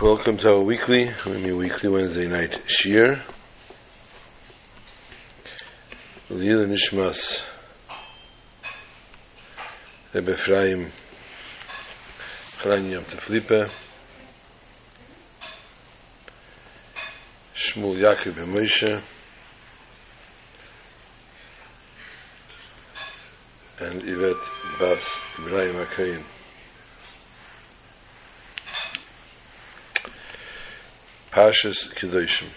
Welcome to our weekly, maybe weekly Wednesday night Shir. L'Yil Nishmas Rebbe Ephraim Yom Shmuel Yaakov Ben Moshe and Yvette Bas Ibrahim Akayin. Pashas Kedoshim.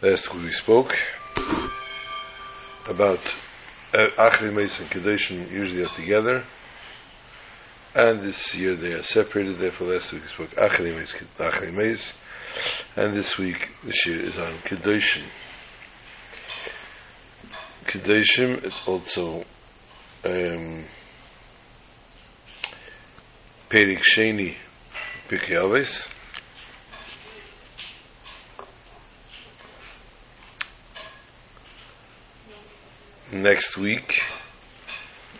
Last week we spoke about uh, Achri Meis and Kedoshim usually are together, and this year they are separated. Therefore, last week we spoke Achri Meis, Achri and this week the year is on Kedoshim. Kedoshim, is also um, Perik Sheni Pirkei Next week,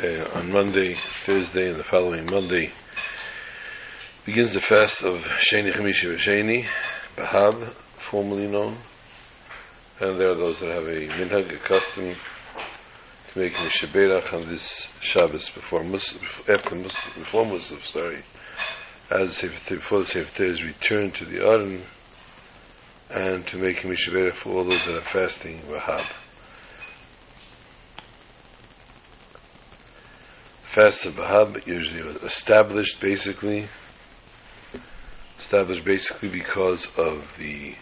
uh, on Monday, Thursday, and the following Monday, begins the fast of Sheni Chamishi Sheni, Bahab, formerly known, and there are those that have a minhag, a custom, to make Mishaberach on this Shabbos before Musaf, after Musaf, before Musaf, sorry, as before the Sefer is returned to the Aron, and to make Mishaberach for all those that are fasting, Wahab. Of Bahab usually established basically, established basically because of the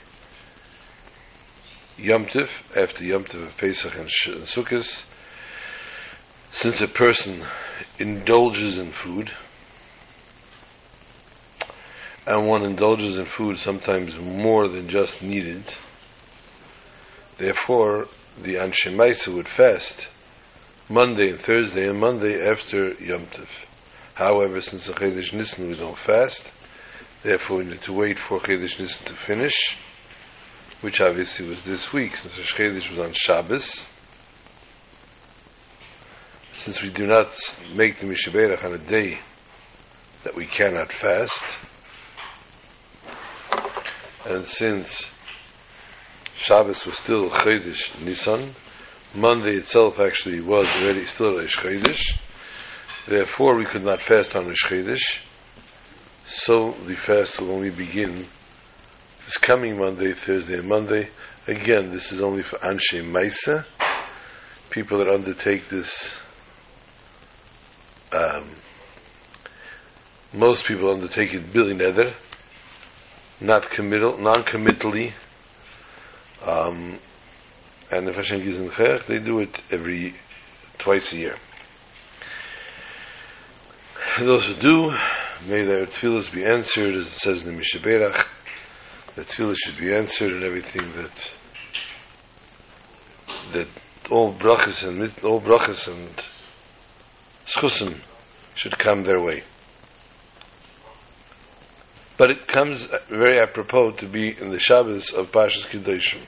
Yom Tif, after Yom Tif of Pesach and, Sh- and Sukkot, since a person indulges in food, and one indulges in food sometimes more than just needed, therefore the Anshemaisa would fast Monday and Thursday and Monday after Yom Tif. However, since the Chedesh Nisan we don't fast, therefore we need to wait for Chedesh Nisan to finish, which obviously was this week, since the Chedesh was on Shabbos. Since we do not make the Mishaberach on a day that we cannot fast, and since Shabbos was still Chedesh Nisan, Monday itself actually was already still Rish Chodesh. Therefore, we could not fast on Rish Chodesh. So the fast will only begin this coming Monday, Thursday, and Monday. Again, this is only for Anshe Maisa, people that undertake this. Um, most people undertake it bli neder, not committal, non-committally. Um, and if Hashem gives them cherech, they do it every twice a year. And those who do, may their tefillahs be answered, as it says in the Mishaberach, that tefillah should be answered and everything that that all brachas and all brachas and schusim should come their way. But it comes very apropos to be in the Shabbos of Pashas Kedoshim.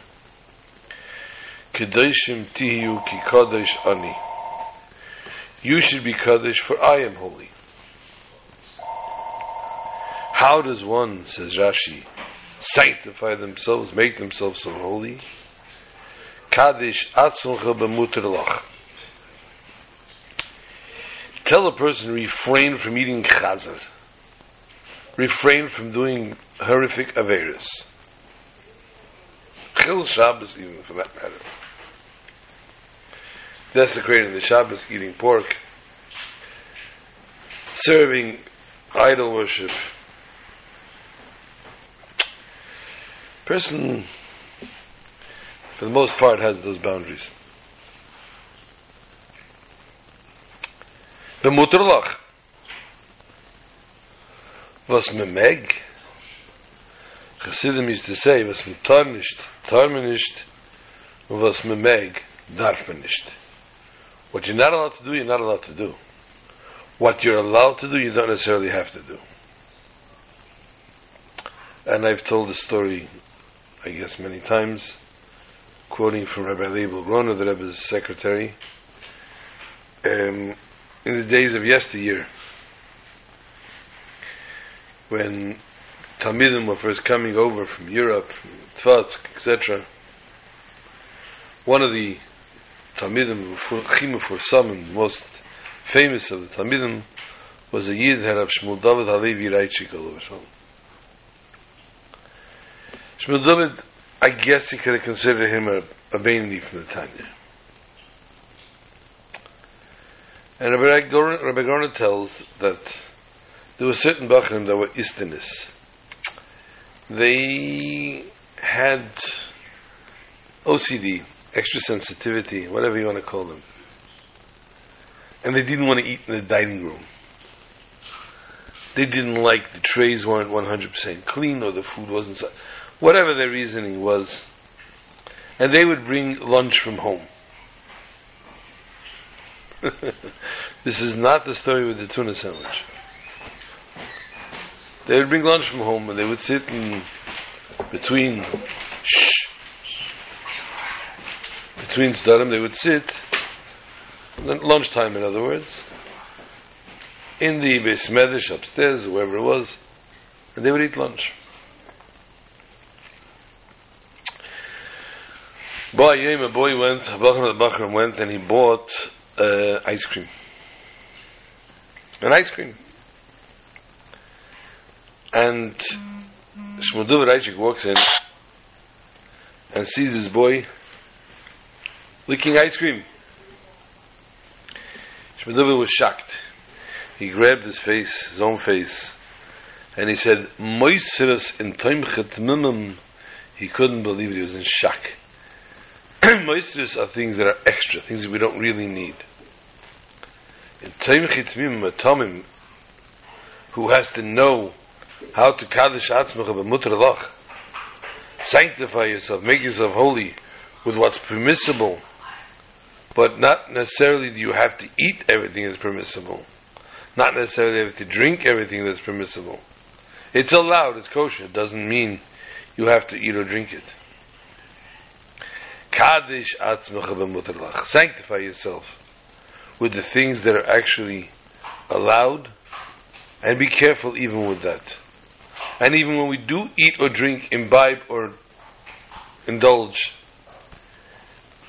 Ki ani. You should be kodesh, for I am holy. How does one, says Rashi, sanctify themselves, make themselves so holy? Kadesh atzmcha b'muter lach. Tell a person refrain from eating chazer. Refrain from doing horrific averas. Chil Shabbos even for that matter. Desecrating the Shabbos, eating pork, serving idol worship. Person, for the most part, has those boundaries. The muterlach. Was me meg? Chassidim used to say, was me tar nisht, tar me nisht, was me meg, darf me nisht. What you're not allowed to do, you're not allowed to do. What you're allowed to do, you don't necessarily have to do. And I've told the story, I guess, many times, quoting from Rabbi Leibel Groner, the Rebbe's secretary. Um, in the days of yesteryear, when Talmidim were first coming over from Europe, from Tvatsk, etc., one of the Talmidim, Chimu for some, most famous of the Talmidim, was a Yid, Harav Shmuel David Halevi Reitchik, Shmuel David, I guess you could consider him a, a Bainani from the Tanya. And Rabbi Gorna tells that there were certain Bachrim that were Istinis. They had OCD, extra sensitivity, whatever you want to call them. And they didn't want to eat in the dining room. They didn't like the trays weren't 100% clean or the food wasn't so whatever their reasoning was, and they would bring lunch from home. this is not the story with the tuna sandwich. They would bring lunch from home and they would sit in between shh, between Starim, they would sit lunchtime in other words in the Besmedish upstairs, wherever it was, and they would eat lunch. Boy, a boy went, Bachram the Bachram went and he bought uh, ice cream. An ice cream. And Shmuduv Raichik walks in and sees his boy licking ice cream. Shmuduv was shocked. He grabbed his face, his own face, and he said, Moisiris in Toimchet He couldn't believe it. He was in shock. Moisters are things that are extra, things that we don't really need. In Taimchit Mim who has to know how to Kaddish Atzmach of a Mutter sanctify yourself, make yourself holy with what's permissible, but not necessarily do you have to eat everything that's permissible. Not necessarily have to drink everything that's permissible. It's allowed, it's kosher, it doesn't mean you have to eat or drink it. Kaddish atzmecha. Sanctify yourself with the things that are actually allowed, and be careful even with that. And even when we do eat or drink, imbibe or indulge,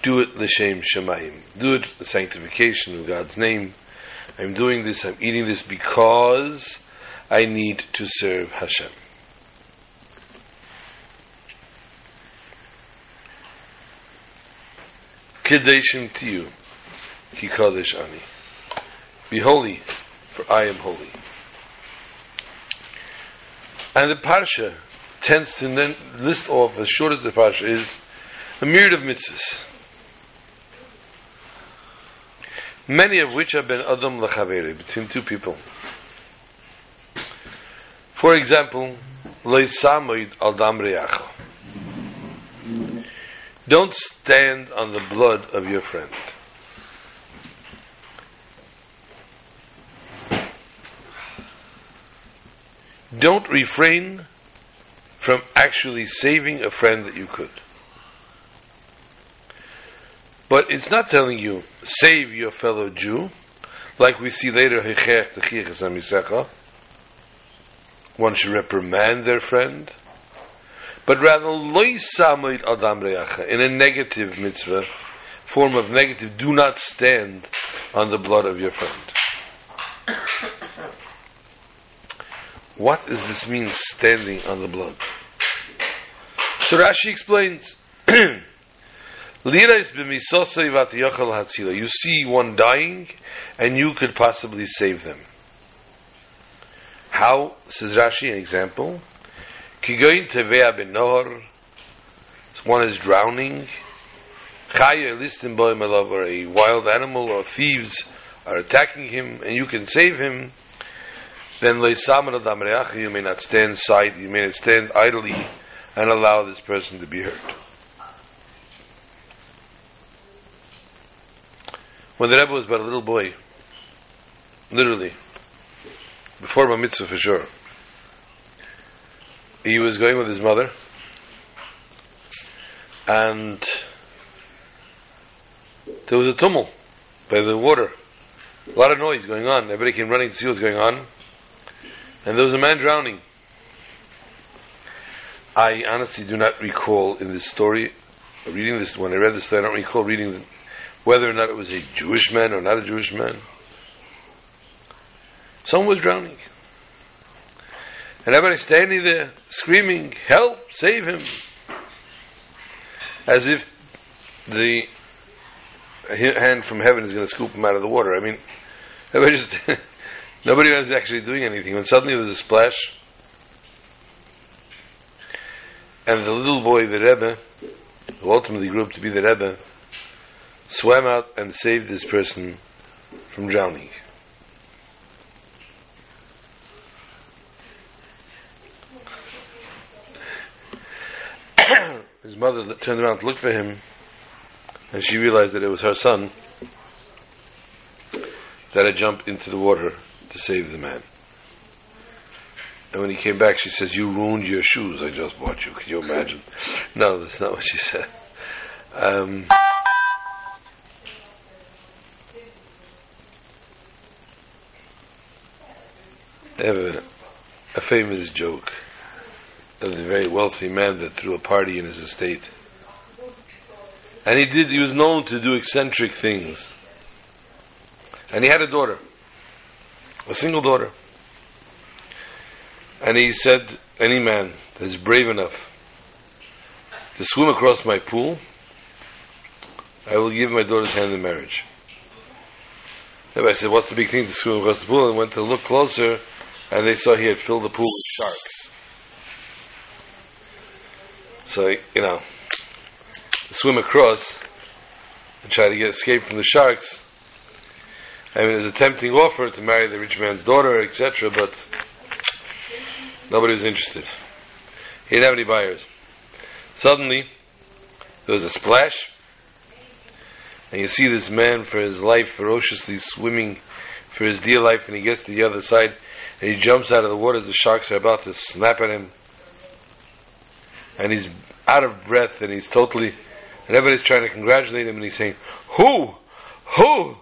do it l'shem shemayim. Do it the sanctification of God's name. I'm doing this, I'm eating this because I need to serve Hashem. Kedeshim to you, Ki Kodesh Ani. Be holy, for I am holy. And the Parsha tends to then list off, as short as the Parsha is, a myriad of mitzvahs. Many of which have been Adam Lachaveri, between two people. For example, Lois Samoid Al Dam Don't stand on the blood of your friend. Don't refrain from actually saving a friend that you could. But it's not telling you, save your fellow Jew, like we see later, one should reprimand their friend. But rather in a negative mitzvah form of negative do not stand on the blood of your friend. What does this mean standing on the blood? So Rashi explains you see one dying and you could possibly save them how says Rashi an example one is drowning. A wild animal or thieves are attacking him, and you can save him. Then you may not stand side, you may not stand idly and allow this person to be hurt. When the Rebbe was but a little boy, literally, before my mitzvah for sure, he was going with his mother, and there was a tumult by the water. A lot of noise going on. Everybody came running to see what's going on. And there was a man drowning. I honestly do not recall in this story, reading this, when I read this story, I don't recall reading whether or not it was a Jewish man or not a Jewish man. Someone was drowning. And everybody standing there, screaming, help, save him. As if the hand from heaven is going to scoop him out of the water. I mean, everybody just, nobody was actually doing anything. When suddenly there was a splash, and the little boy, the Rebbe, who ultimately grew up to be the Rebbe, swam out and saved this person from drowning. His mother turned around to look for him, and she realized that it was her son that had jumped into the water to save the man. And when he came back, she says, You ruined your shoes I just bought you. Can you imagine? No, that's not what she said. Um, they have a, a famous joke of the very wealthy man that threw a party in his estate. And he did, he was known to do eccentric things. And he had a daughter, a single daughter. And he said, Any man that is brave enough to swim across my pool, I will give my daughter's hand in marriage. Everybody said, What's the big thing to swim across the pool? And went to look closer, and they saw he had filled the pool with sharks. So, you know, swim across and try to get escape from the sharks. I mean, was a tempting offer to marry the rich man's daughter, etc., but nobody was interested. He didn't have any buyers. Suddenly, there was a splash, and you see this man for his life ferociously swimming for his dear life, and he gets to the other side, and he jumps out of the water the sharks are about to snap at him. And he's out of breath, and he's totally, and everybody's trying to congratulate him, and he's saying, Who? Who?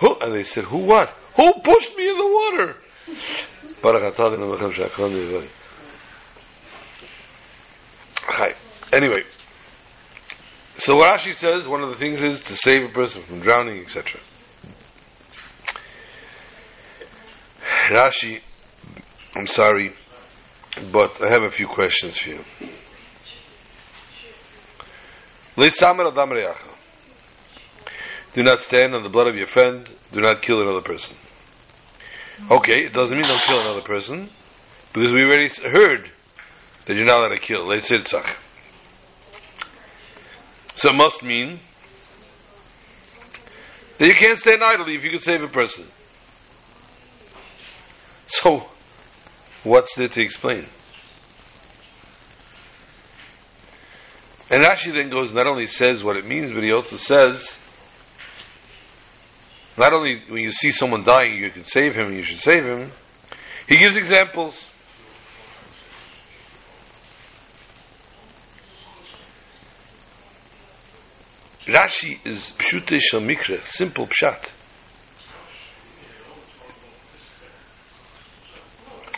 Who? And they said, Who what? Who pushed me in the water? Hi. Anyway, so Rashi says, one of the things is to save a person from drowning, etc. Rashi, I'm sorry, but I have a few questions for you. Do not stand on the blood of your friend. Do not kill another person. Okay, it doesn't mean don't kill another person, because we already heard that you're not allowed to kill. So it must mean that you can't stand idly if you can save a person. So, what's there to explain? And Rashi then goes, not only says what it means, but he also says, not only when you see someone dying, you can save him, you should save him, he gives examples. Rashi is pshute shel mikre, simple pshat.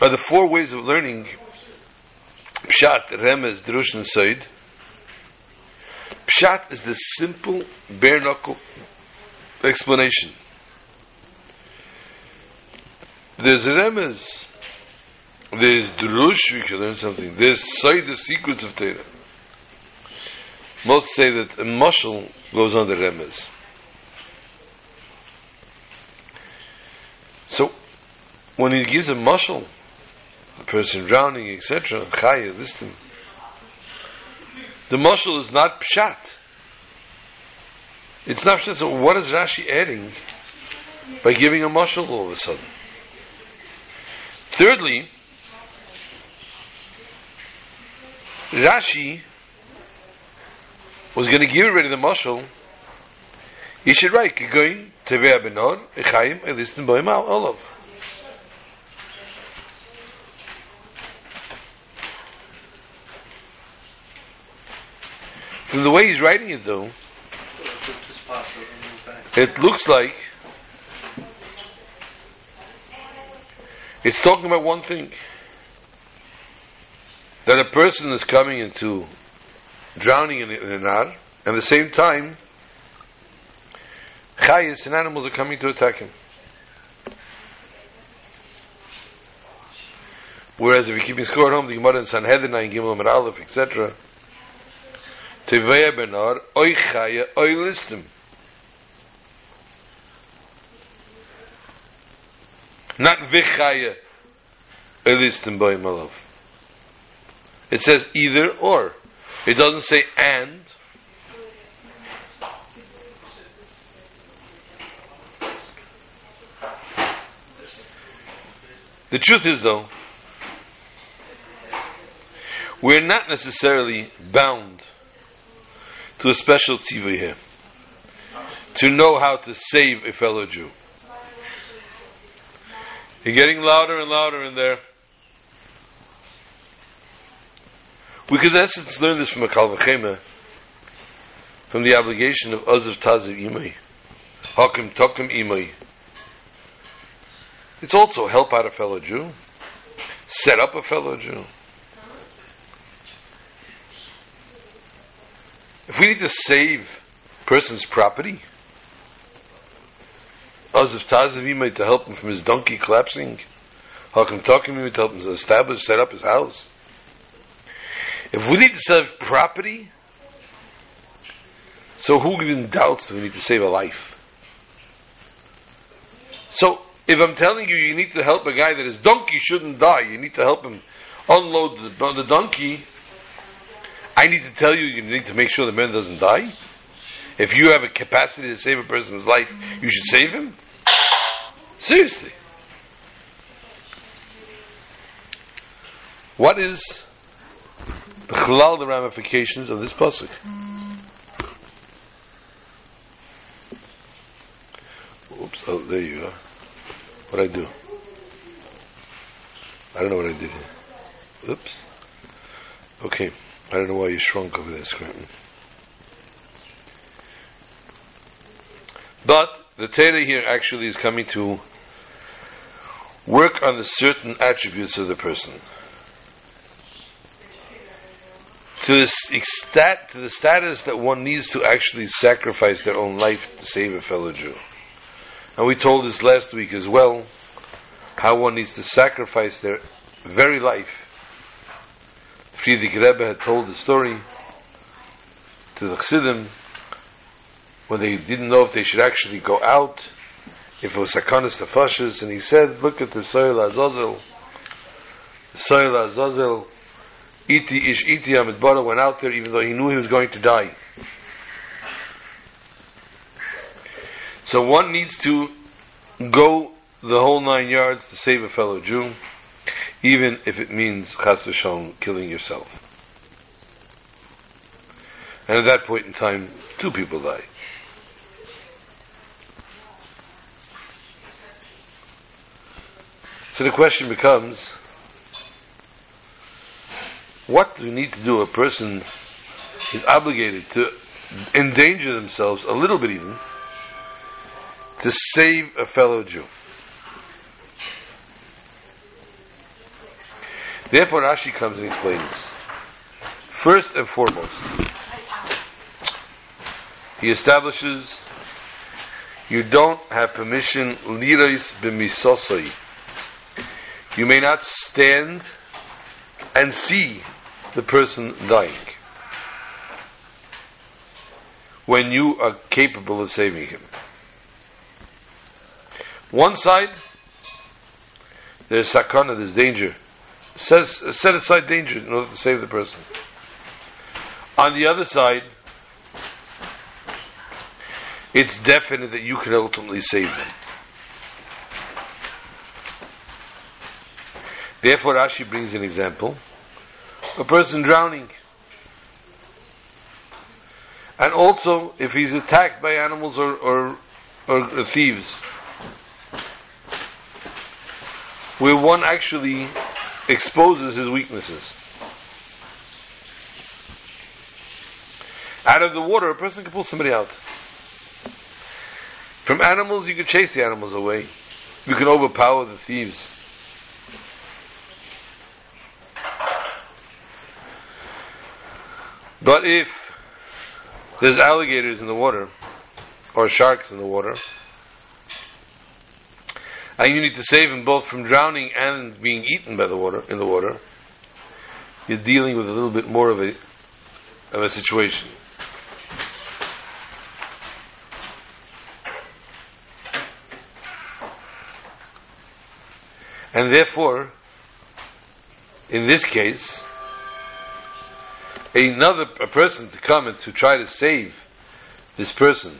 Are the four ways of learning pshat, remez, drush, and said. Pshat is the simple, bare knuckle explanation. There's remez. There's drush, we can learn something. There's side, the secrets of Torah. Most say that a mushal goes the remez. So, when he gives a mushal, a person drowning, etc., chaya, listen, the mushal is not pshat. It's not pshat. So what is Rashi adding by giving a mushal all of a sudden? Thirdly, Rashi was going to give already the mushal. He should write Kigoin Tevei Benor Echaim Elistin Boim Olav. From the way he's writing it, though, it looks like it's talking about one thing that a person is coming into drowning in, in an ar, and at the same time, chayas and animals are coming to attack him. Whereas if you're keeping score at home, the Gemara in Sanhedrin, in Gimel Amar Aleph, etc., Teveya benar, oy chaya, oy listim. Not vichaya, oy listim boy malov. It says either or. It doesn't say and. The truth is, though, we're not necessarily bound to a special tzivah here to know how to save a fellow Jew. You're getting louder and louder in there. We could, in essence, learn this from a kal vachomer, from the obligation of Ozav Taziv Imai, Hakim Tokim Imai. It's also help out a fellow Jew, set up a fellow Jew. If we need to save person's property, as if Imai to help him from his donkey collapsing, Hakim Tokim Imai to help him establish, set up his house, if we need to save property, so who even doubts that we need to save a life? So, if I'm telling you you need to help a guy that his donkey shouldn't die, you need to help him unload the, the donkey, I need to tell you you need to make sure the man doesn't die? If you have a capacity to save a person's life, you should save him? Seriously. What is the ramifications of this pasuk. Oops, oh, there you are. What I do? I don't know what I did. Oops. Okay. I don't know why you shrunk over there, Scranton. But the Torah here actually is coming to work on the certain attributes of the person. to the extent, to the status that one needs to actually sacrifice their own life to save a fellow Jew. And we told this last week as well, how one needs to sacrifice their very life. Friedrich Rebbe had told the story to the Chassidim when they didn't know if they should actually go out, if it was Sakanis Tafashis, and he said, look at the Soil Azazel, the Soil Azazel, Iti ish iti Amidbara went out there even though he knew he was going to die. So one needs to go the whole nine yards to save a fellow Jew, even if it means chas v'shalom, killing yourself. And at that point in time, two people die. So the question becomes, what do we need to do? A person is obligated to endanger themselves a little bit even to save a fellow Jew. Therefore, Rashi comes and explains. First and foremost, he establishes you don't have permission. You may not stand and see the person dying when you are capable of saving him. One side, there's sakana, there's danger. Says, set aside danger in order to save the person. On the other side, it's definite that you can ultimately save them. Therefore, Rashi brings an example a person drowning. And also, if he's attacked by animals or, or, or thieves, where one actually exposes his weaknesses. Out of the water, a person can pull somebody out. From animals, you can chase the animals away. You can overpower the thieves. But if there's alligators in the water, or sharks in the water, and you need to save him both from drowning and being eaten by the water in the water, you're dealing with a little bit more of a of a situation. And therefore, in this case, another a person to come and to try to save this person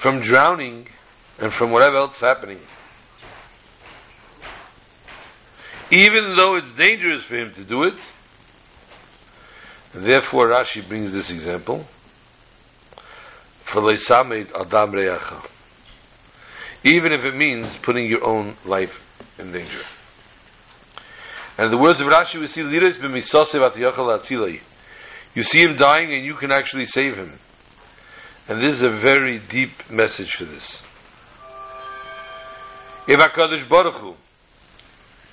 from drowning and from whatever else happening. Even though it's dangerous for him to do it, and therefore Rashi brings this example. Even if it means putting your own life in danger. And the words of Rashi we see You see him dying and you can actually save him. And this is a very deep message for this. If HaKadosh Baruch Hu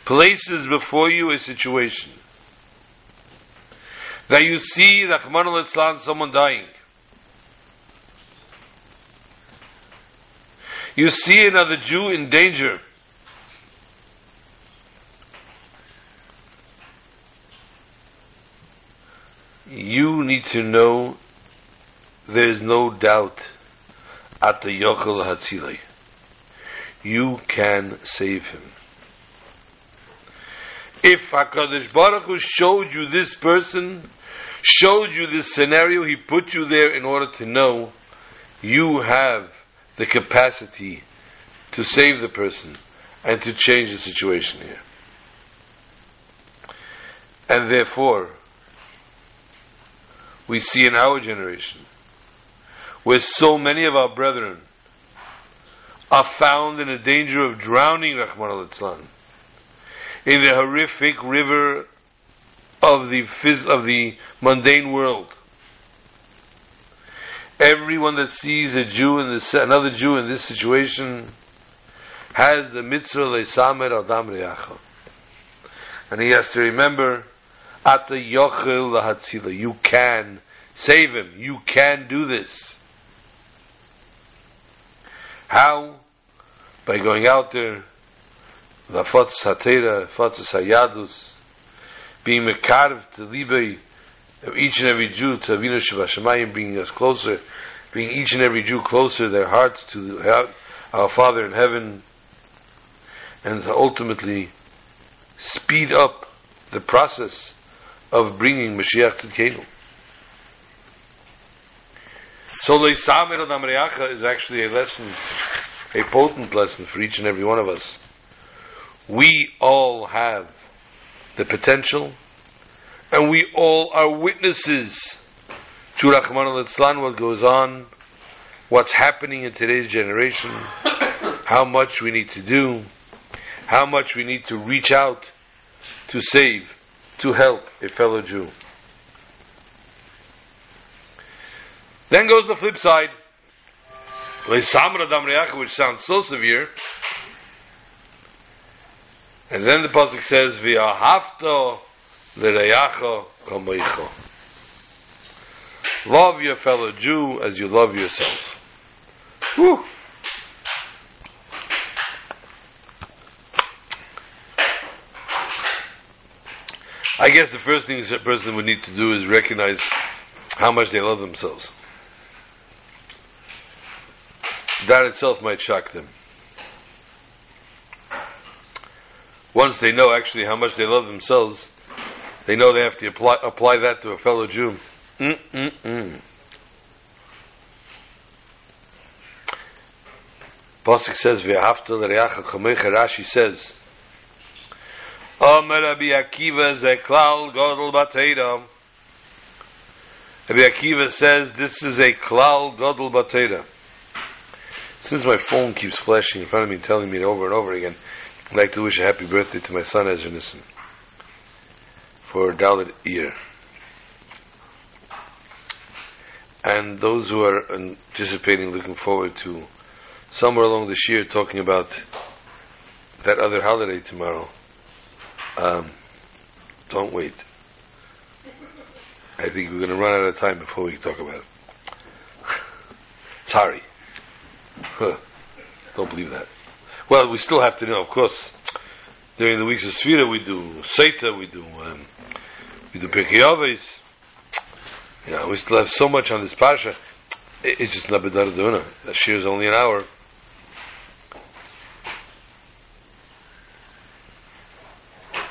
places before you a situation that you see Rahman al someone dying, you see another Jew in danger, you need to know there is no doubt at the Yochel Hatzilai. You can save him. If HaKadosh Baruch Hu showed you this person, showed you this scenario, he put you there in order to know you have the capacity to save the person and to change the situation here. And therefore, we see in our generation where so many of our brethren are found in a danger of drowning, Rahman al in the horrific river of the phys- of the mundane world. Everyone that sees a Jew in this, another Jew in this situation has the mitzvah leisamer adam reyacha. And he has to remember at the yochel lahatzila. You can save him. You can do this. How? By going out there, the Fatz Hatera, Fatz being Mekarv to Libay of each and every Jew to Avinu Shabashamayim, bringing us closer, bringing each and every Jew closer, their hearts to our Father in heaven, and to ultimately speed up the process of bringing Mashiach to Kenu. So Leisamer Adam Reacha is actually a lesson, a potent lesson for each and every one of us. We all have the potential, and we all are witnesses to Rahman al what goes on, what's happening in today's generation, how much we need to do, how much we need to reach out to save, to help a fellow Jew. Then goes the flip side. Which sounds so severe. And then the pasuk says, "V'ahavto l'reyacho kamoicho." Love your fellow Jew as you love yourself. Whew. I guess the first thing a person would need to do is recognize how much they love themselves. That itself might shock them. Once they know actually how much they love themselves, they know they have to apply, apply that to a fellow Jew. Mm-mm-mm. Pasuk says, "V'ahavta l'reacha kamecha." Rashi says, "Omer Rabbi Akiva zeklal godel batera." Rabbi Akiva says, "This is a klal godel batera." Since my phone keeps flashing in front of me, telling me over and over again, I'd like to wish a happy birthday to my son Ezra Nissen for a Dalit year. and those who are anticipating, looking forward to somewhere along this year talking about that other holiday tomorrow, um, don't wait. I think we're going to run out of time before we talk about it. Sorry. Don't believe that. Well, we still have to know, of course, during the weeks of Sefira, we do Seita, we do, um, we do Pirkei You know, we still have so much on this parsha. It's just not Bedar Duna. The shira is only an hour.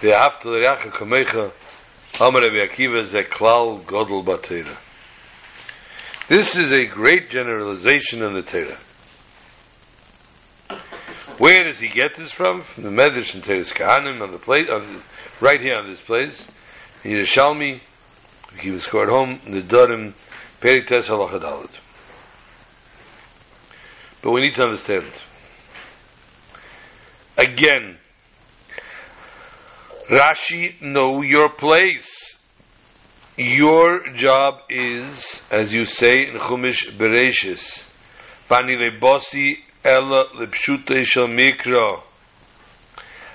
Ve'aftel Reacha Kamecha Amar Rabbi Akiva klal Godel Batera. This is a great generalization in the Torah. Where does he get this from? From the Medrash and Toras Kohanim on the place, on, right here on this place. In Yerushalmi, he was called home, in the Durim, Perites Halachadalit. But we need to understand. Again, Rashi, know your place. Your job is, as you say in Chumash Bereshis, Vani lebosi ella shel mikra.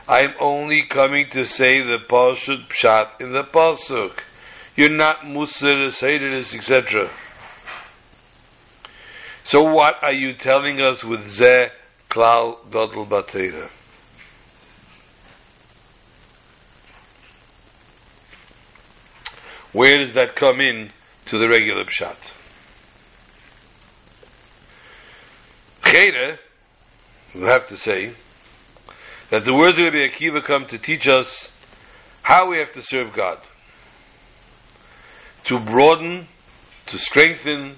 I'm only coming to say the pasuk pshat in the pasuk. You're not musar, this, etc. So what are you telling us with ze klal gadol batera? Where does that come in to the regular pshat? Cheder, we have to say, that the words of Rabbi Akiva come to teach us how we have to serve God. To broaden, to strengthen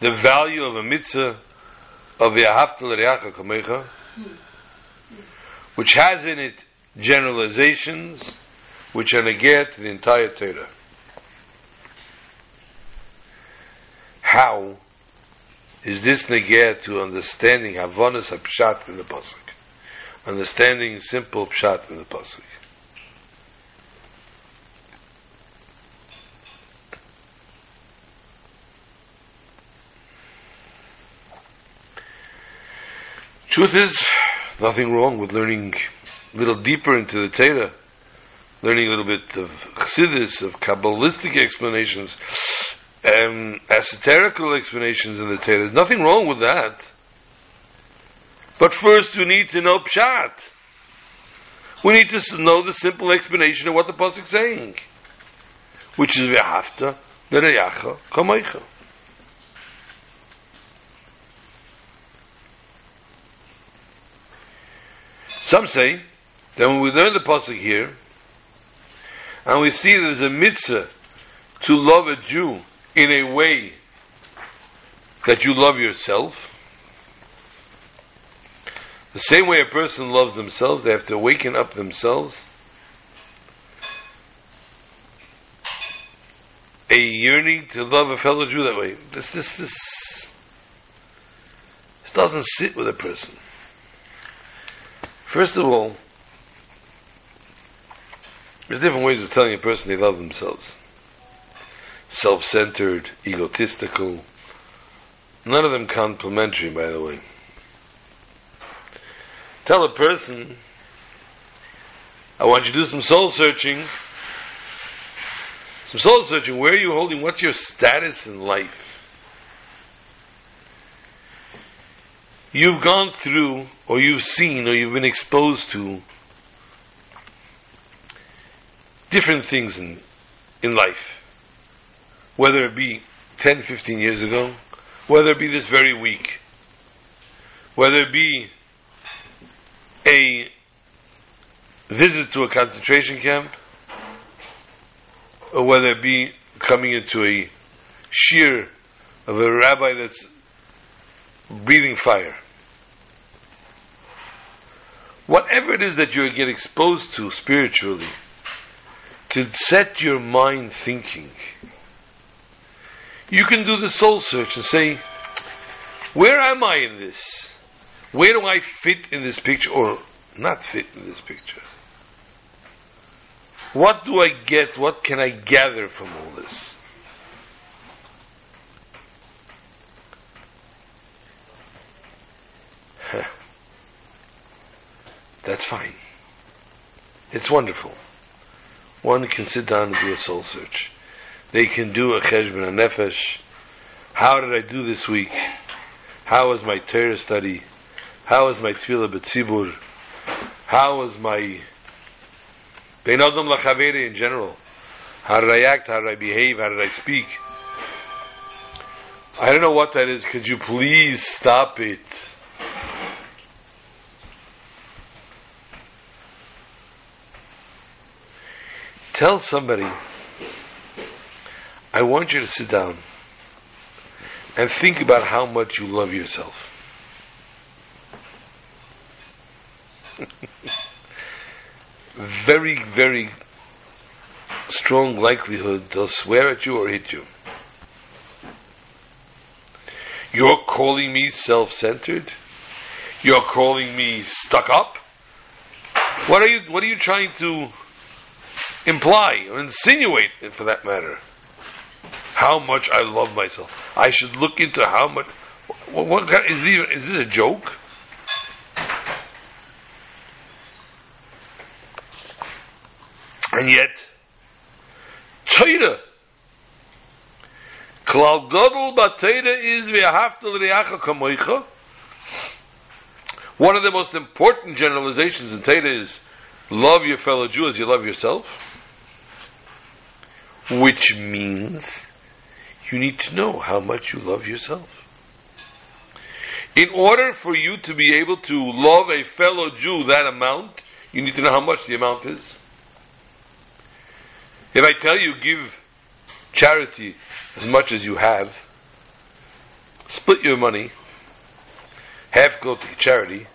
the value of a mitzvah of the Ahavta L'Reacha Kamecha, which has in it generalizations which are negate to the entire Torah. How is this negate to understanding Havonas HaPshat in the Pasuk? Understanding simple Pshat in the Pasuk. Truth is, nothing wrong with learning a little deeper into the Torah, learning a little bit of Chassidus, of Kabbalistic explanations, um, esoterical explanations in the Torah. There's nothing wrong with that. But first we need to know Pshat. We need to know the simple explanation of what the Pasuk is saying. Which is V'hafta L'reyacha Kamoicha. Some say that when we learn the Pasuk here, and we see there's a mitzvah to love a Jew in a way that you love yourself. The same way a person loves themselves, they have to awaken up themselves. A yearning to love a fellow Jew that way. This, this, this, this doesn't sit with a person. First of all, there's different ways of telling a person they love themselves self centered, egotistical. None of them complimentary, by the way. Tell a person, I want you to do some soul searching. Some soul searching. Where are you holding? What's your status in life? You've gone through, or you've seen, or you've been exposed to different things in, in life whether it be 10, 15 years ago, whether it be this very week, whether it be a visit to a concentration camp, or whether it be coming into a shear of a rabbi that's breathing fire. Whatever it is that you get exposed to spiritually, to set your mind thinking, you can do the soul search and say, where am I in this? Where do I fit in this picture or not fit in this picture? What do I get? What can I gather from all this? That's fine. It's wonderful. One can sit down and do a soul search. They can do a cheshbon a nefesh. How did I do this week? How was my Torah study? How was my tefillah b'tzibur? How was my bein adam lachaveri in general? How did I act? How did I behave? How did I speak? I don't know what that is. Could you please stop it? Tell somebody, I want you to sit down and think about how much you love yourself. very, very strong likelihood they'll swear at you or hit you. You're calling me self-centered? You're calling me stuck up? What are you what are you trying to imply or insinuate for that matter? How much I love myself. I should look into how much what, what is, this, is this a joke? And yet, Torah, Klal Gadol Batera is V'ahavta L'reacha Kamoicha. One of the most important generalizations in Torah is love your fellow Jew as you love yourself. Which means you need to know how much you love yourself. In order for you to be able to love a fellow Jew that amount, you need to know how much the amount is. If I tell you give charity as much as you have, split your money, half go to charity,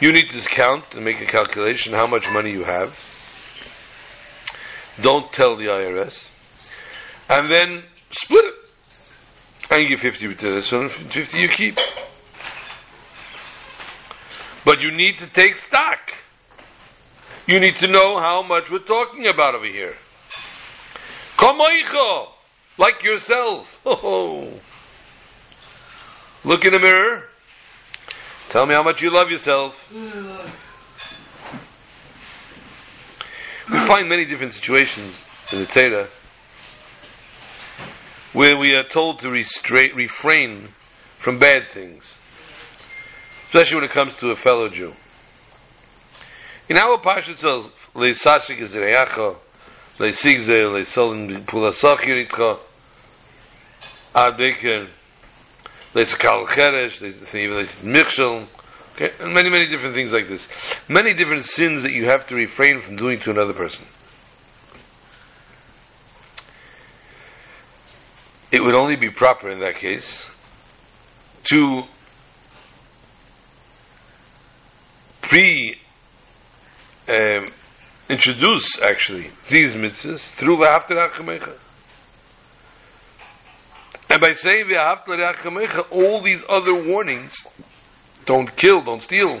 you need to count and make a calculation how much money you have. Don't tell the IRS. And then split it. And you give 50 to this one, 50 you keep. But you need to take stock. You need to know how much we're talking about over here. Kamoicha, like yourself. Oh. Look in the mirror. Tell me how much you love yourself. We find many different situations in the Torah where we are told to restra- refrain from bad things, especially when it comes to a fellow Jew. In our parsha says, uh, "Leisashik is reyacha, leisigze, leisolim pulasachir itcha, adeker, leiskal cheresh, leismichshel." Okay, and many, many different things like this. Many different sins that you have to refrain from doing to another person. It would only be proper in that case to pre um, introduce actually these mitzvahs through V'after Achamecha. And by saying V'after Achamecha, all these other warnings don't kill, don't steal.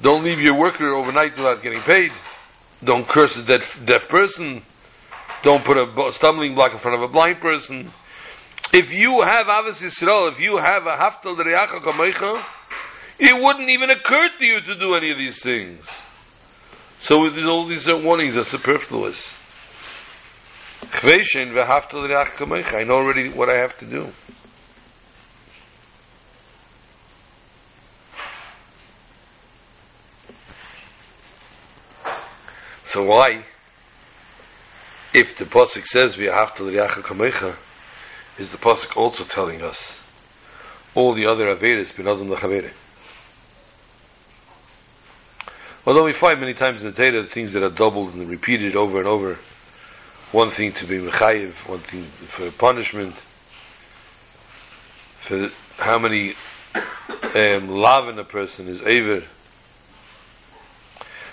Don't leave your worker overnight without getting paid. Don't curse a deaf, deaf person. Don't put a stumbling block in front of a blind person. If you have Avos Yisrael, if you have a Haftal Reyacha Kamecha, it wouldn't even occur to you to do any of these things. So all these warnings are superfluous. I know already what I have to do. So why, if the pasuk says we have to kamecha, is the pasuk also telling us all the other averis binadam lachavere? Although we find many times in the data things that are doubled and repeated over and over, one thing to be mechayiv, one thing for punishment, for how many um, lav in a person is aver.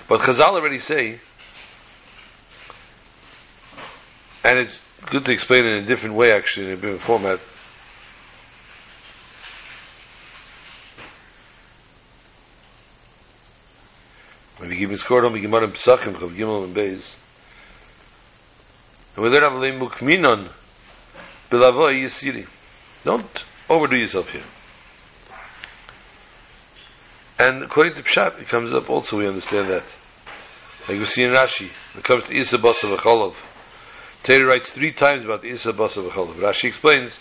But Chazal already say And it's good to explain in a different way, actually, in a different format. When we give him scored on the Gemara Pesachim, Chav Gimel and Beis. And we learn Avalei Mukminon, Belavoi Yisiri. Don't overdo yourself here. And according to Pshat, it comes up also, we understand that. Like we see in Rashi, when it comes to Isa Basa V'cholov, Torah writes three times about the Isa Basa V'cholov. Rashi explains,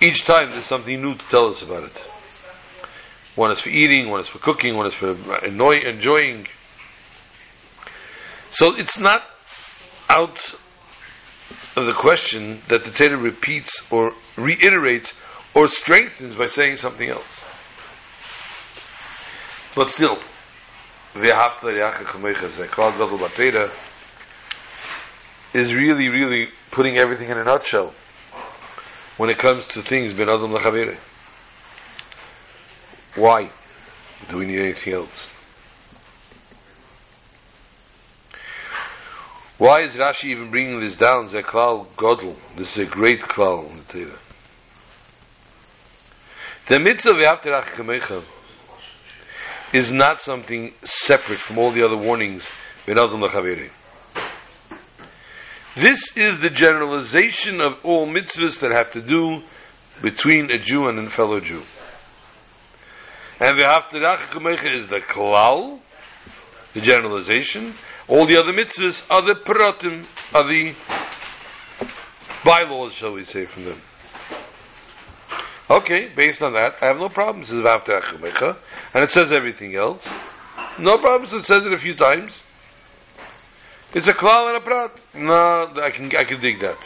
each time there's something new to tell us about it. One is for eating, one is for cooking, one is for annoy, enjoying. So it's not out of the question that the Torah repeats or reiterates or strengthens by saying something else. But still, is really, really putting everything in a nutshell when it comes to things. Why do we need anything else? Why is Rashi even bringing this down? This is a great klal in the Torah. The mitzvah v'afterach kamecha is not something separate from all the other warnings. This is the generalization of all mitzvahs that have to do between a Jew and a fellow Jew. And v'afterach kamecha is the klal, the generalization, all the other mitzvahs are the pratim, are the bylaws, shall we say, from them. Okay, based on that, I have no problems with Vavta and it says everything else. No problems, it says it a few times. It's a klal and a prat. No, I can, I can dig that.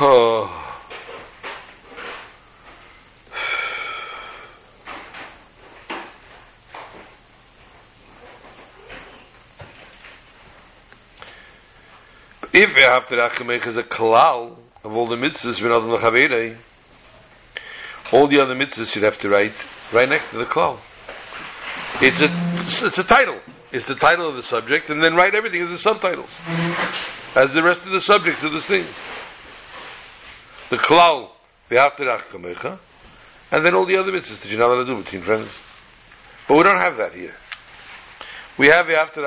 Oh. If after Achimech is a klal of all the mitzvahs, we're not in the all the other mitzvahs should have to write right next to the klal. It's a, it's a title. It's the title of the subject, and then write everything as the subtitles. As the rest of the subjects of this thing. The klal, v'after and then all the other mitzvahs that you're not allowed to do between friends. But we don't have that here. We have the after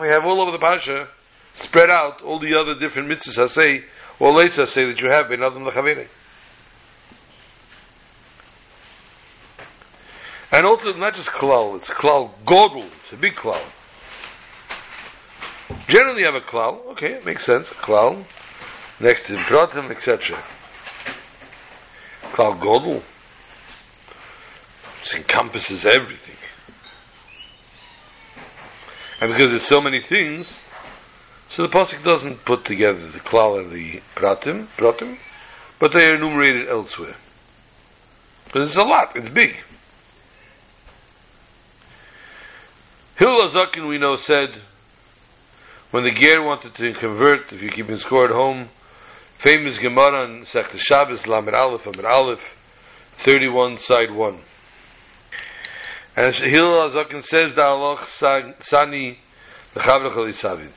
we have all over the Pasha, spread out all the other different mitzvahs I say or later say that you have in Adam Lechavere. And also not just klal, it's klal godel, it's a big klal. Generally you have a klal, okay, it makes sense, klal, next to pratim, etc. Klal godel, it encompasses everything. And because there's so many things, so the pasuk doesn't put together the klal and the pratim, pratim, but they are enumerated elsewhere. Because it's a lot, it's big. Hillel Zakin, we know, said, when the Ger wanted to convert, if you keep in score at home, famous Gemara on Sech Shabbos, Lamed Aleph, Amid Aleph, 31, side 1. And Hillel Zakin says, the Allah Sani, the Chavrach Savid.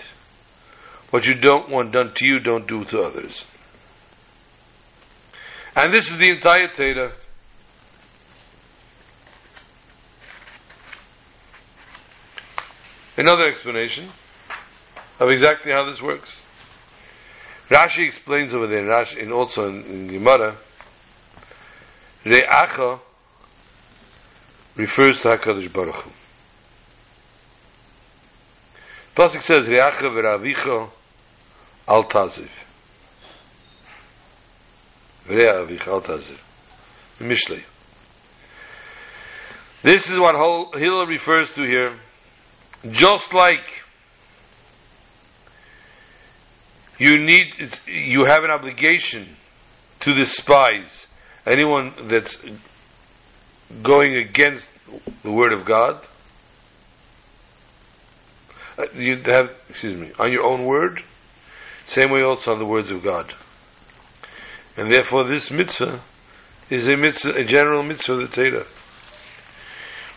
What you don't want done to you, don't do to others. And this is the entire Torah. Another explanation of exactly how this works. Rashi explains over there, Rashi, and also in, in Gemara, Re'acha refers to HaKadosh Baruch Hu. Pasuk says, Re'acha v'ravicha Al Taziv. Vrea Avich Al Taziv. Mishlei. This is what Hillel refers to here. Just like you need, you have an obligation to despise anyone that's going against the word of God. Uh, you have, excuse me, on your own word, same way also on the words of God. And therefore this mitzvah is a mitzvah, a general mitzvah of the Torah.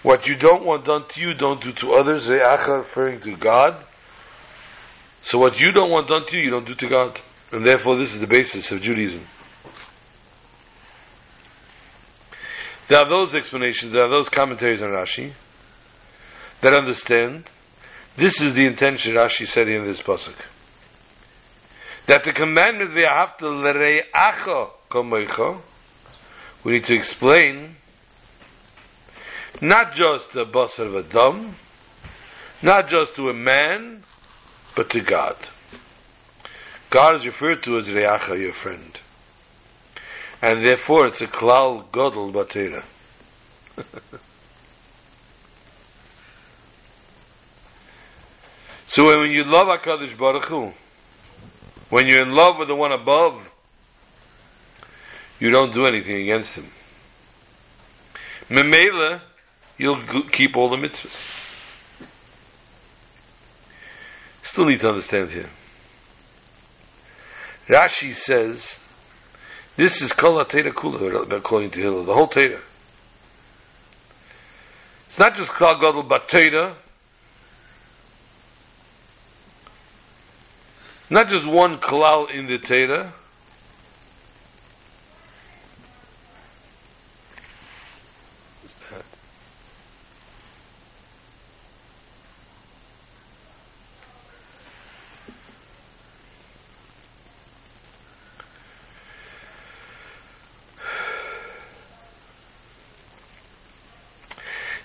What you don't want done to you, don't do to others, eh, referring to God. So what you don't want done to you, you don't do to God. And therefore this is the basis of Judaism. There are those explanations, there are those commentaries on Rashi that understand this is the intention Rashi said in this pasuk that the commandment ve'ahavta l're'acha kamoicha, we need to explain not just the basar of a dam, not just to a man, but to God. God is referred to as Reacha, your friend. And therefore it's a klal godel batera. so when you love HaKadosh Baruch Hu, when you're in love with the one above, you don't do anything against him. Memela, you'll keep all the mitzvahs. Still need to understand here. Rashi says, this is Kol HaTeira Kula, according to Hillel, the whole Teira. It's not just Klal Gadol, but Teira. Not just one Klal in the Teira.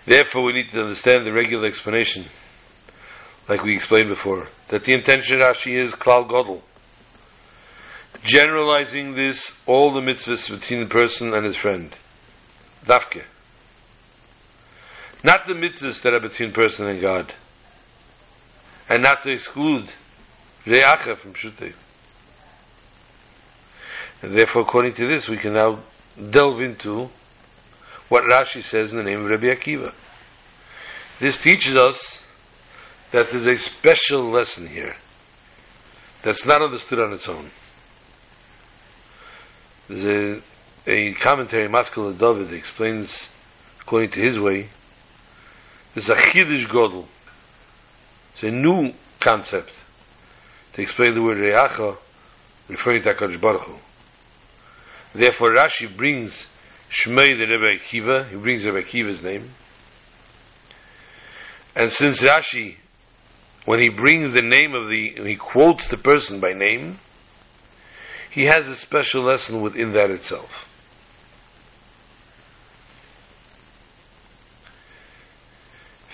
Therefore, we need to understand the regular explanation, like we explained before, that the intention of Rashi is Klal Godel. Generalizing this, all the mitzvahs between the person and his friend. Dafke. Not the mitzvahs that are between person and God. And not to exclude Re'acha from Shutei. And therefore, according to this, we can now delve into what Rashi says in the name of Rabbi Akiva. This teaches us that there's a special lesson here that's not understood on its own. There's a, a commentary, Maskal David, explains, according to his way, there's a Chiddush Godel. It's a new concept to explain the word Reacha, referring to HaKadosh Baruch Hu. Therefore, Rashi brings Shmei the Rebbe Akiva, he brings Rebbe Akiva's name. And since Rashi, when he brings the name of the, he quotes the person by name, he has a special lesson within that itself.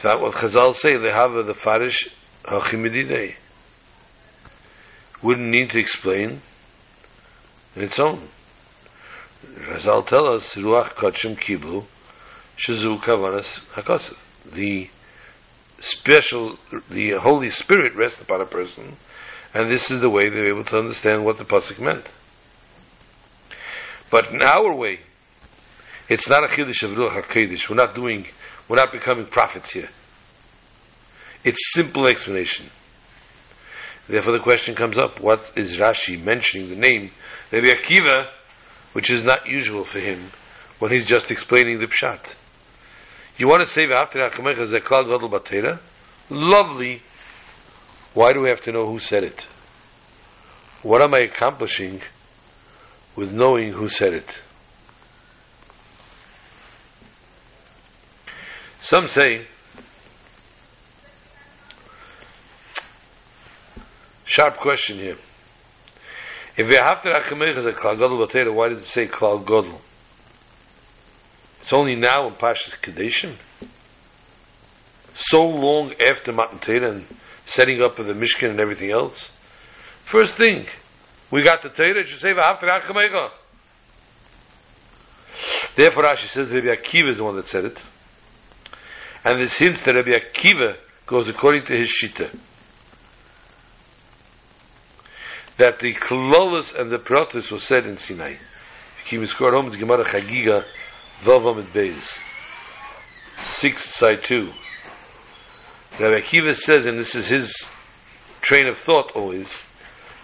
That what Chazal say, they have the Farish Hachimididei. Wouldn't need to explain in its own. Chazal tell us, Ruach Kachim Kiblu, Shazu Kavanas Hakasif. The special, the Holy Spirit rests upon a person, and this is the way they're able to understand what the pasuk meant. But in our way, it's not a chiddush of ruach hakodesh. We're not doing, we're not becoming prophets here. It's simple explanation. Therefore, the question comes up: What is Rashi mentioning the name Rabbi Akiva, which is not usual for him when he's just explaining the pshat? You want to say after Hakamecha Zeklal Gadol Batera? Lovely. Why do we have to know who said it? What am I accomplishing with knowing who said it? Some say, sharp question here. If we have to Hakamecha Zeklal Gadol Batera, why does it say Klal Gadol? It's only now in Pashas Kadeshim. So long after Matan Torah and setting up of the Mishkan and everything else. First thing, we got the Torah, it should say, after Achamecha. Therefore, Rashi says Rabbi Akiva is the one that said it. And this hints that Rabbi Akiva goes according to his Shita. That the Klolos and the Protus was said in Sinai. If you keep home, it's Gemara Chagiga, Vavam and Beis. Six, side two. Rabbi Akiva says, and this is his train of thought always,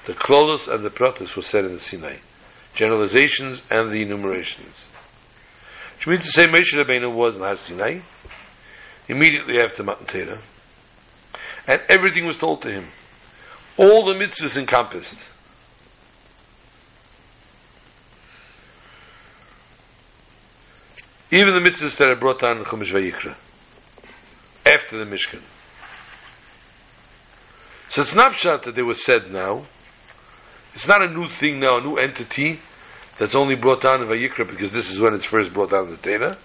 the Klolos and the Protus were said in the Sinai. Generalizations and the enumerations. Which means to say Moshe Rabbeinu was in Sinai, immediately after Matan Torah, and everything was told to him. All the mitzvahs encompassed. Even the mitzvahs that are brought down in Chumash Vayikra, after the Mishkan. So it's not shot that they were said now. It's not a new thing now, a new entity that's only brought down in Vayikra because this is when it's first brought down in the Torah.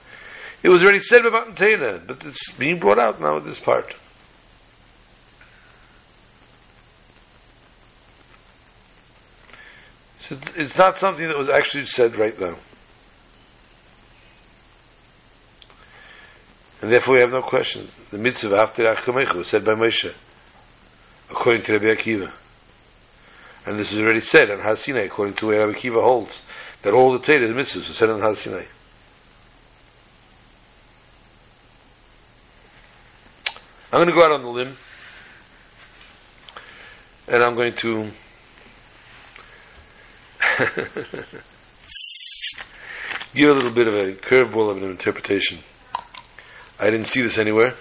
It was already said about the Torah, but it's being brought out now in this part. So it's not something that was actually said right now. And therefore we have no question. The mitzvah after Achkamecha was said by Moshe, according to Rabbi Akiva. And this is already said on Har Sinai, according to where Rabbi Akiva holds, that all the Torah, the mitzvahs, were said on Har Sinai. I'm going to go out on the limb, and I'm going to give a little bit of a curveball of an interpretation. I didn't see this anywhere.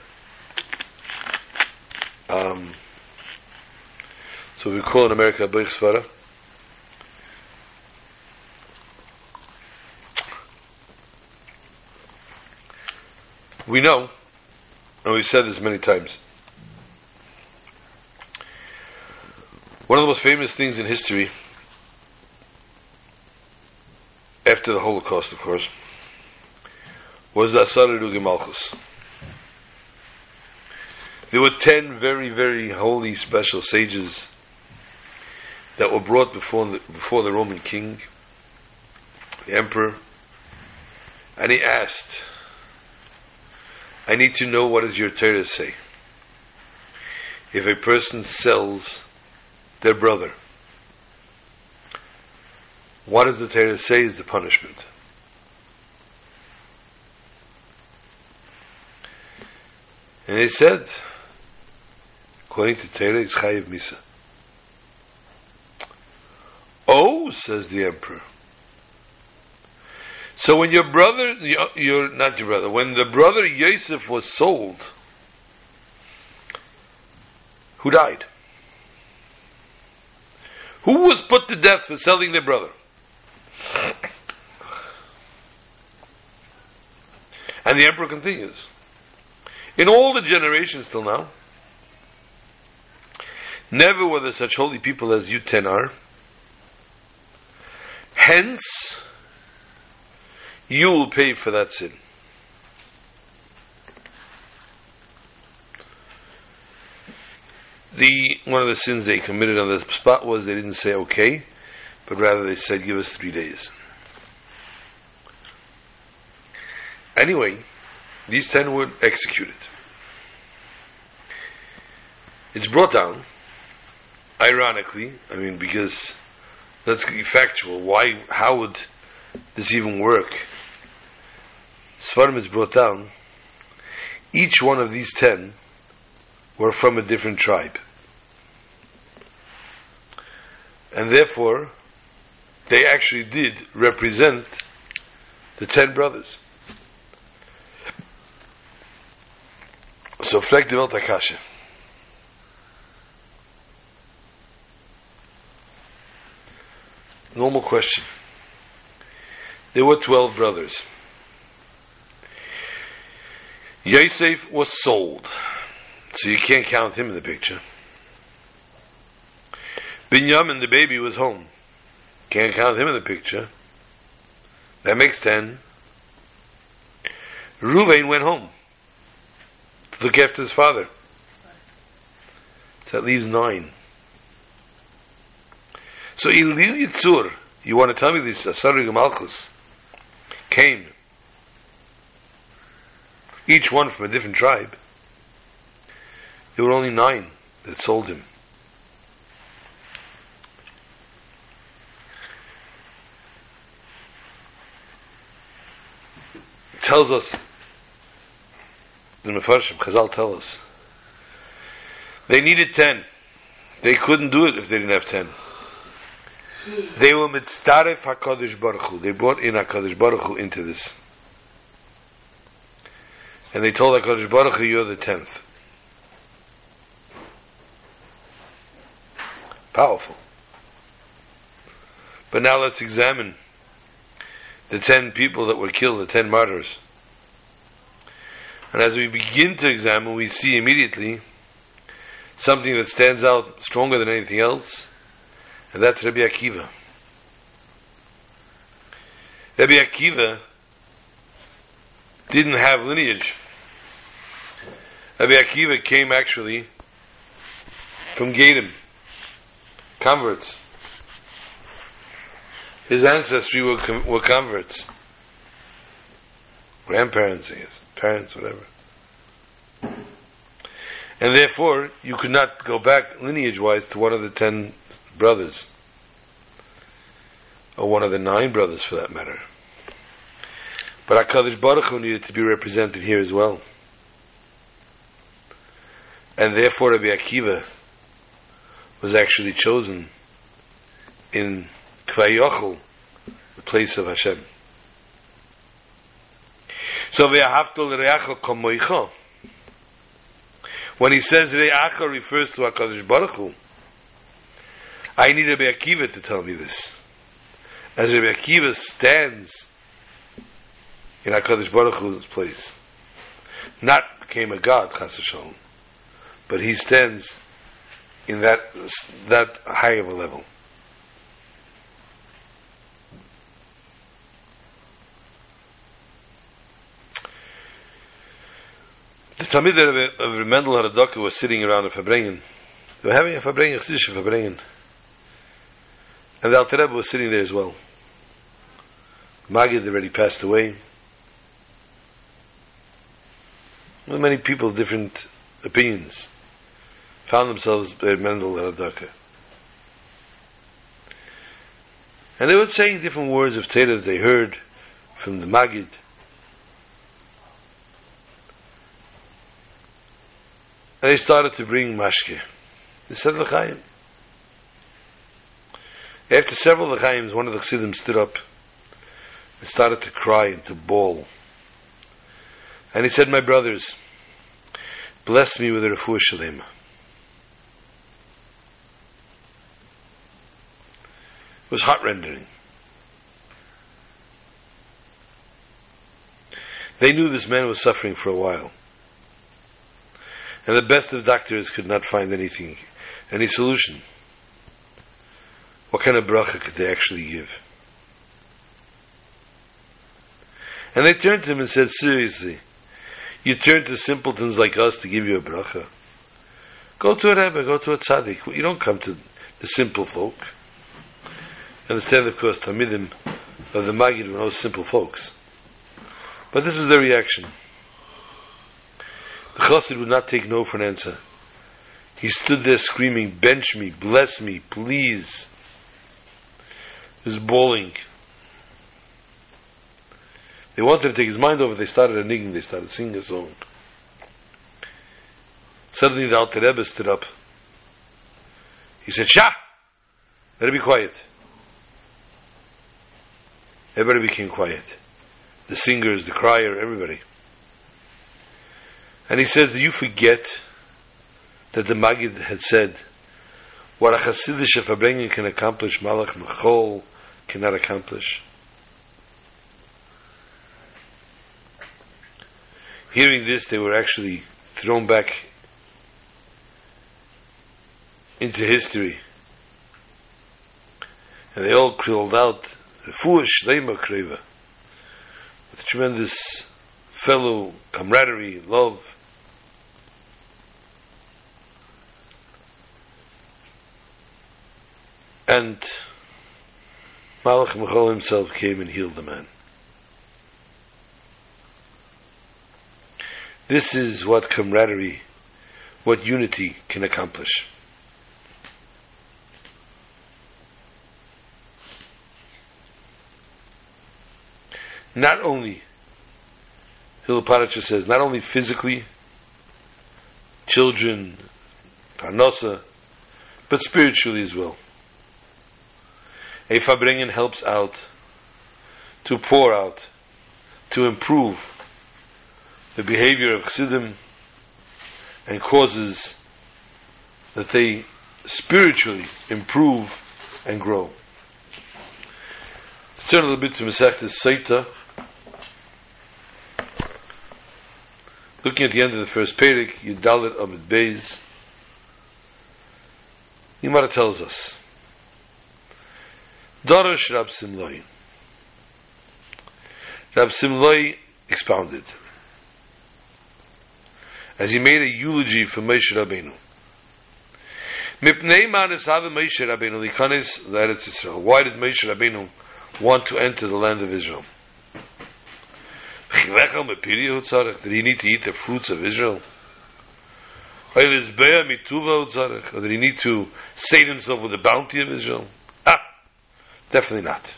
Um, so we call in America Boich Svara. We know, and we've said this many times, one of the most famous things in history, after the Holocaust, of course, was the Asara Rugi Malchus. There were ten very, very holy, special sages that were brought before the, before the Roman king, the emperor, and he asked, I need to know what does your Torah say. If a person sells their brother, what does the Torah say is the punishment? And he said, according to Torah, it's Chayiv Misa. Oh, says the emperor. So when your brother, your not your brother, when the brother Yosef was sold, who died? Who was put to death for selling their brother? And the emperor continues. In all the generations till now, never were there such holy people as you ten are. Hence, you will pay for that sin. The one of the sins they committed on the spot was they didn't say okay, but rather they said give us three days. Anyway, these ten were executed. It's brought down, ironically, I mean, because be factual. Why, how would this even work? Svarim is brought down. Each one of these ten were from a different tribe. And therefore, they actually did represent the ten brothers. So Fleck developed Akasha. Normal question. There were 12 brothers. Yosef was sold, so you can't count him in the picture. Binyamin, the baby, was home. Can't count him in the picture. That makes 10. Ruvain went home to look after his father. So that leaves nine. So Ilil Yitzur, you want to tell me this uh, Asarig Malchus came, each one from a different tribe. There were only nine that sold him. Tells us the Mefarshim, Chazal tell us. They needed ten. They couldn't do it if they didn't have ten. They were mitzaref HaKadosh Baruch Hu. They brought in HaKadosh Baruch Hu into this. And they told HaKadosh Baruch Hu, you're the tenth. Powerful. But now let's examine the ten people that were killed, the ten martyrs. And as we begin to examine, we see immediately something that stands out stronger than anything else, And that's Rabbi Akiva. Rabbi Akiva didn't have lineage. Rabbi Akiva came actually from Gadim, converts. His ancestry were, were converts. Grandparents, I guess, parents, whatever. And therefore, you could not go back lineage wise to one of the ten brothers, or one of the nine brothers for that matter. But HaKadosh Baruch Hu needed to be represented here as well. And therefore Rabbi Akiva was actually chosen in Kvayochel, the place of Hashem. So kamoicha. When he says Re'acha refers to HaKadosh Baruch Hu, I need Rabbi Akiva to tell me this. As Rabbi Akiva stands in HaKadosh Baruch Hu's place, not became a God, Chas Shalom, but he stands in that, that high of a level. The Talmid of Mendel Haradaka was sitting around a Farbrengen. They were having a Farbrengen, Chsidish Farbrengen. And the Alter Rebbe was sitting there as well. Magid already passed away. Well, many people, different opinions, found themselves at Mendel Haradaka. And they were saying different words of Torah that they heard from the Magid. And they started to bring mashke. They said l'chaim. After several l'chaims, one of the chassidim stood up and started to cry and to bawl. And he said, My brothers, bless me with a refuah. It was heart rendering. They knew this man was suffering for a while. And the best of doctors could not find anything, any solution. What kind of bracha could they actually give? And they turned to him and said, seriously, you turn to simpletons like us to give you a bracha. Go to a rabbi, go to a tzaddik. You don't come to the simple folk. Understand, of course, Talmidim of the Magid were no simple folks. But this was their reaction. The chassid would not take no for an answer. He stood there screaming, bench me, bless me, please. He was bawling. They wanted to take his mind over, they started a nigging, they started singing a song. Suddenly the Alter Rebbe stood up. He said, Shah! Let it be quiet. Everybody became quiet. The singers, the crier, everybody. And he says, do you forget that the Magid had said, what a Hasidish Farbrengen can accomplish, Malach Mechol cannot accomplish. Hearing this, they were actually thrown back into history. And they all called out, Refuah Shleima Kreva, with tremendous fellow camaraderie, love. And Malach Michal himself came and healed the man. This is what camaraderie, what unity can accomplish. Not only Hilaparacha says not only physically, children, parnosa, but spiritually as well. A Farbrengen helps out to pour out, to improve the behavior of Chassidim and causes that they spiritually improve and grow. Let's turn a little bit to Masechta Sotah. Looking at the end of the first Perik, Yudalit Amid Beis, Gemara tells us, Dorosh Rab Simloi. Rab Simloi expounded. As he made a eulogy for Moshe Rabbeinu. Mipnei man es have Moshe Rabbeinu likanis l'Eretz Yisrael. Why did Moshe Rabbeinu want to enter the land of Israel? Did he need to eat the fruits of Israel? Or did he need to sate himself with the bounty of Israel? Definitely not.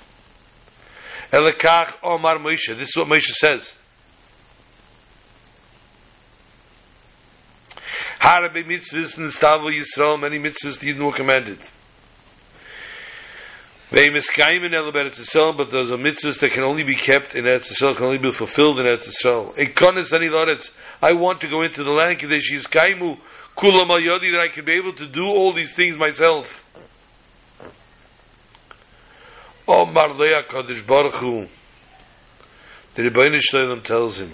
Elekach Omar Moshe. This is what Moshe says. Harabe mitzvahs and Stavo Yisrael, many mitzvahs the Yidden were commanded. They miskayim in Eretz Yisrael, but those are mitzvahs that can only be kept in Eretz Yisrael, can only be fulfilled in Eretz Yisrael. Ekonis ani loretz. I want to go into the land, kadesh yiskaimu, kulam al yodi, that I can be able to do all these things myself. Omar Leah Kadosh Baruch Hu. The Rebbeinu Shloim tells him,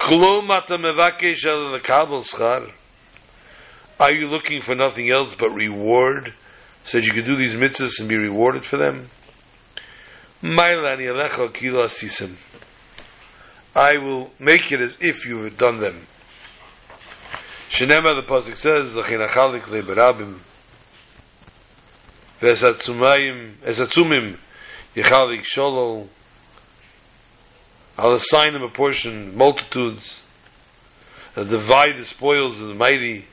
Klum ata mevakesh el lekabel schar. Are you looking for nothing else but reward, so that you can do these mitzvahs and be rewarded for them? Mailani alecha kilo asisim. I will make it as if you had done them. Shenema the pasuk says, "Lachin achalik leberabim." Vesatzumayim, esatzumim, yichalik sholol. I'll assign him a portion, multitudes, and divide the spoils of the mighty.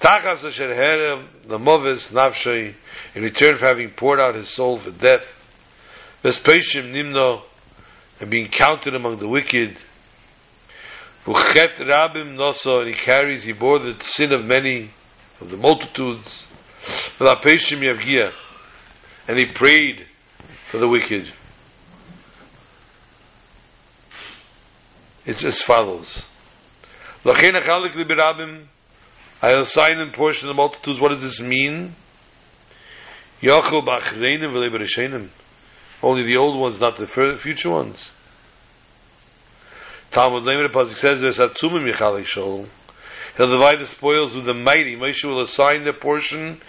Tachas asher herem, the moves, nafshay, in return for having poured out his soul for death. Vespeshim nimno, and being counted among the wicked. Vuchet rabim noso, and he carries, he bore the sin of many, of the multitudes. V'lapeshim yavgia, and he prayed for the wicked. It's as follows. Lachen achalik libirabim, I'll assign in portion the multitudes. What does this mean? Yachol b'achreinim v'lebereshenim. Only the old ones, not the future ones. Talmud Leimer Pasuk says, "There's atzumim yichalik shol." He'll divide the spoils with the mighty. Moshe will assign the portion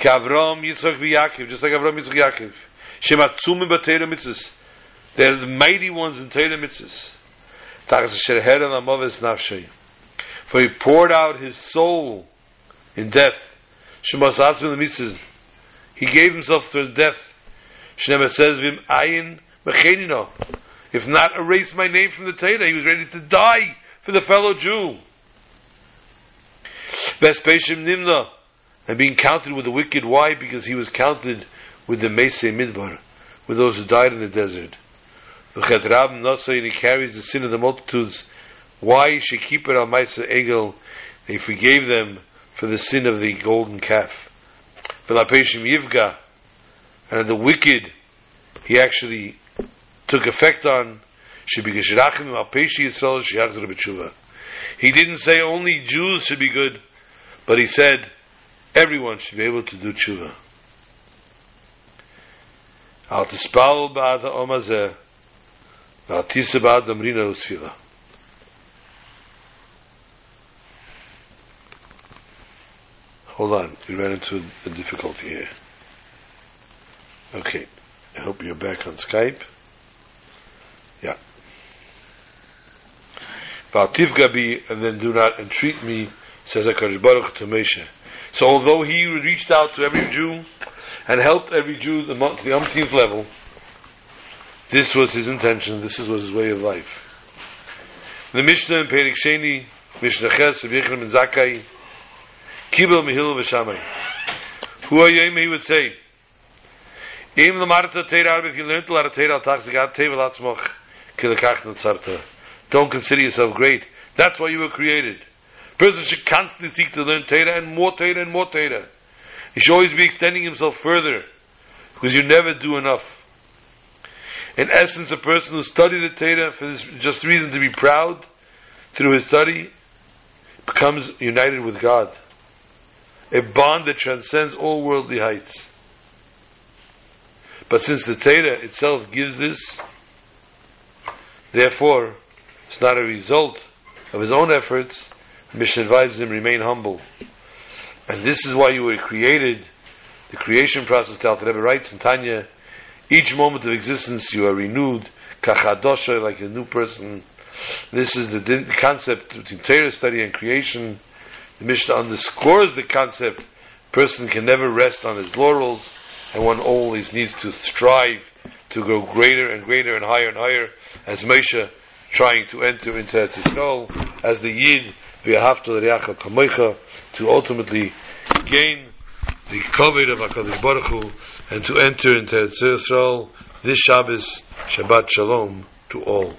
to Avram, Yitzchak, v'Yaakov, just like Avram, Yitzchak, Yaakov. Shem atzumim b'teira mitzvahs. They're the mighty ones in Teira mitzvahs. For he poured out his soul in death. He gave himself to death. Shnemer says, Vim ayin If not, erase my name from the Torah. He was ready to die for the fellow Jew. Vespeshim nimna. And being counted with the wicked. Why? Because he was counted with the Mesei Midbar, with those who died in the desert. V'chet Rab Nasa, and he carries the sin of the multitudes. Why should keep it on Maisa Egel? They forgave them for the sin of the golden calf. V'lapeshim Yivga, and the wicked, he actually took effect on. He didn't say only Jews should be good, but he said everyone should be able to do tshuva. Al tispal ba'ad omazeh v'al ba'ad damrina u'tfila. Hold on, we ran into a difficulty here. Okay, I hope you're back on Skype. Yeah. V'al gabi, and then do not entreat me, says HaKadosh Baruch to Moshe. So although he reached out to every Jew and helped every Jew to the umpteenth level, this was his intention, this was his way of life. The Mishnah in Perik Sheni, Mishnah Ches, of Yechrim and Zakai, Kibel Mihil V'Shamay. Who are you, he would say, Im Lamarta Teira, if you learned to learn Teira, Tachzigat Teva Latzmoch, Kilakach Nutzarta. Don't consider yourself great. That's why you were created. Person should constantly seek to learn Torah and more Torah and more Torah. He should always be extending himself further because you never do enough. In essence, a person who studied the Torah for this just reason to be proud through his study becomes united with God. A bond that transcends all worldly heights. But since the Torah itself gives this, therefore, it's not a result of his own efforts, Mishnah advises him remain humble. And this is why you were created the creation process, the Alter Rebbe writes in Tanya, each moment of existence you are renewed, kachadosha, like a new person. This is the, concept between Torah study and creation. The Mishnah underscores the concept person can never rest on his laurels, and one always needs to strive to go greater and greater and higher and higher, as Moshe trying to enter into Eretz Yisrael, as the Yid, to ultimately gain the covet of HaKadosh Baruch Hu, and to enter into Eretz Yisrael, this Shabbos, Shabbat Shalom to all.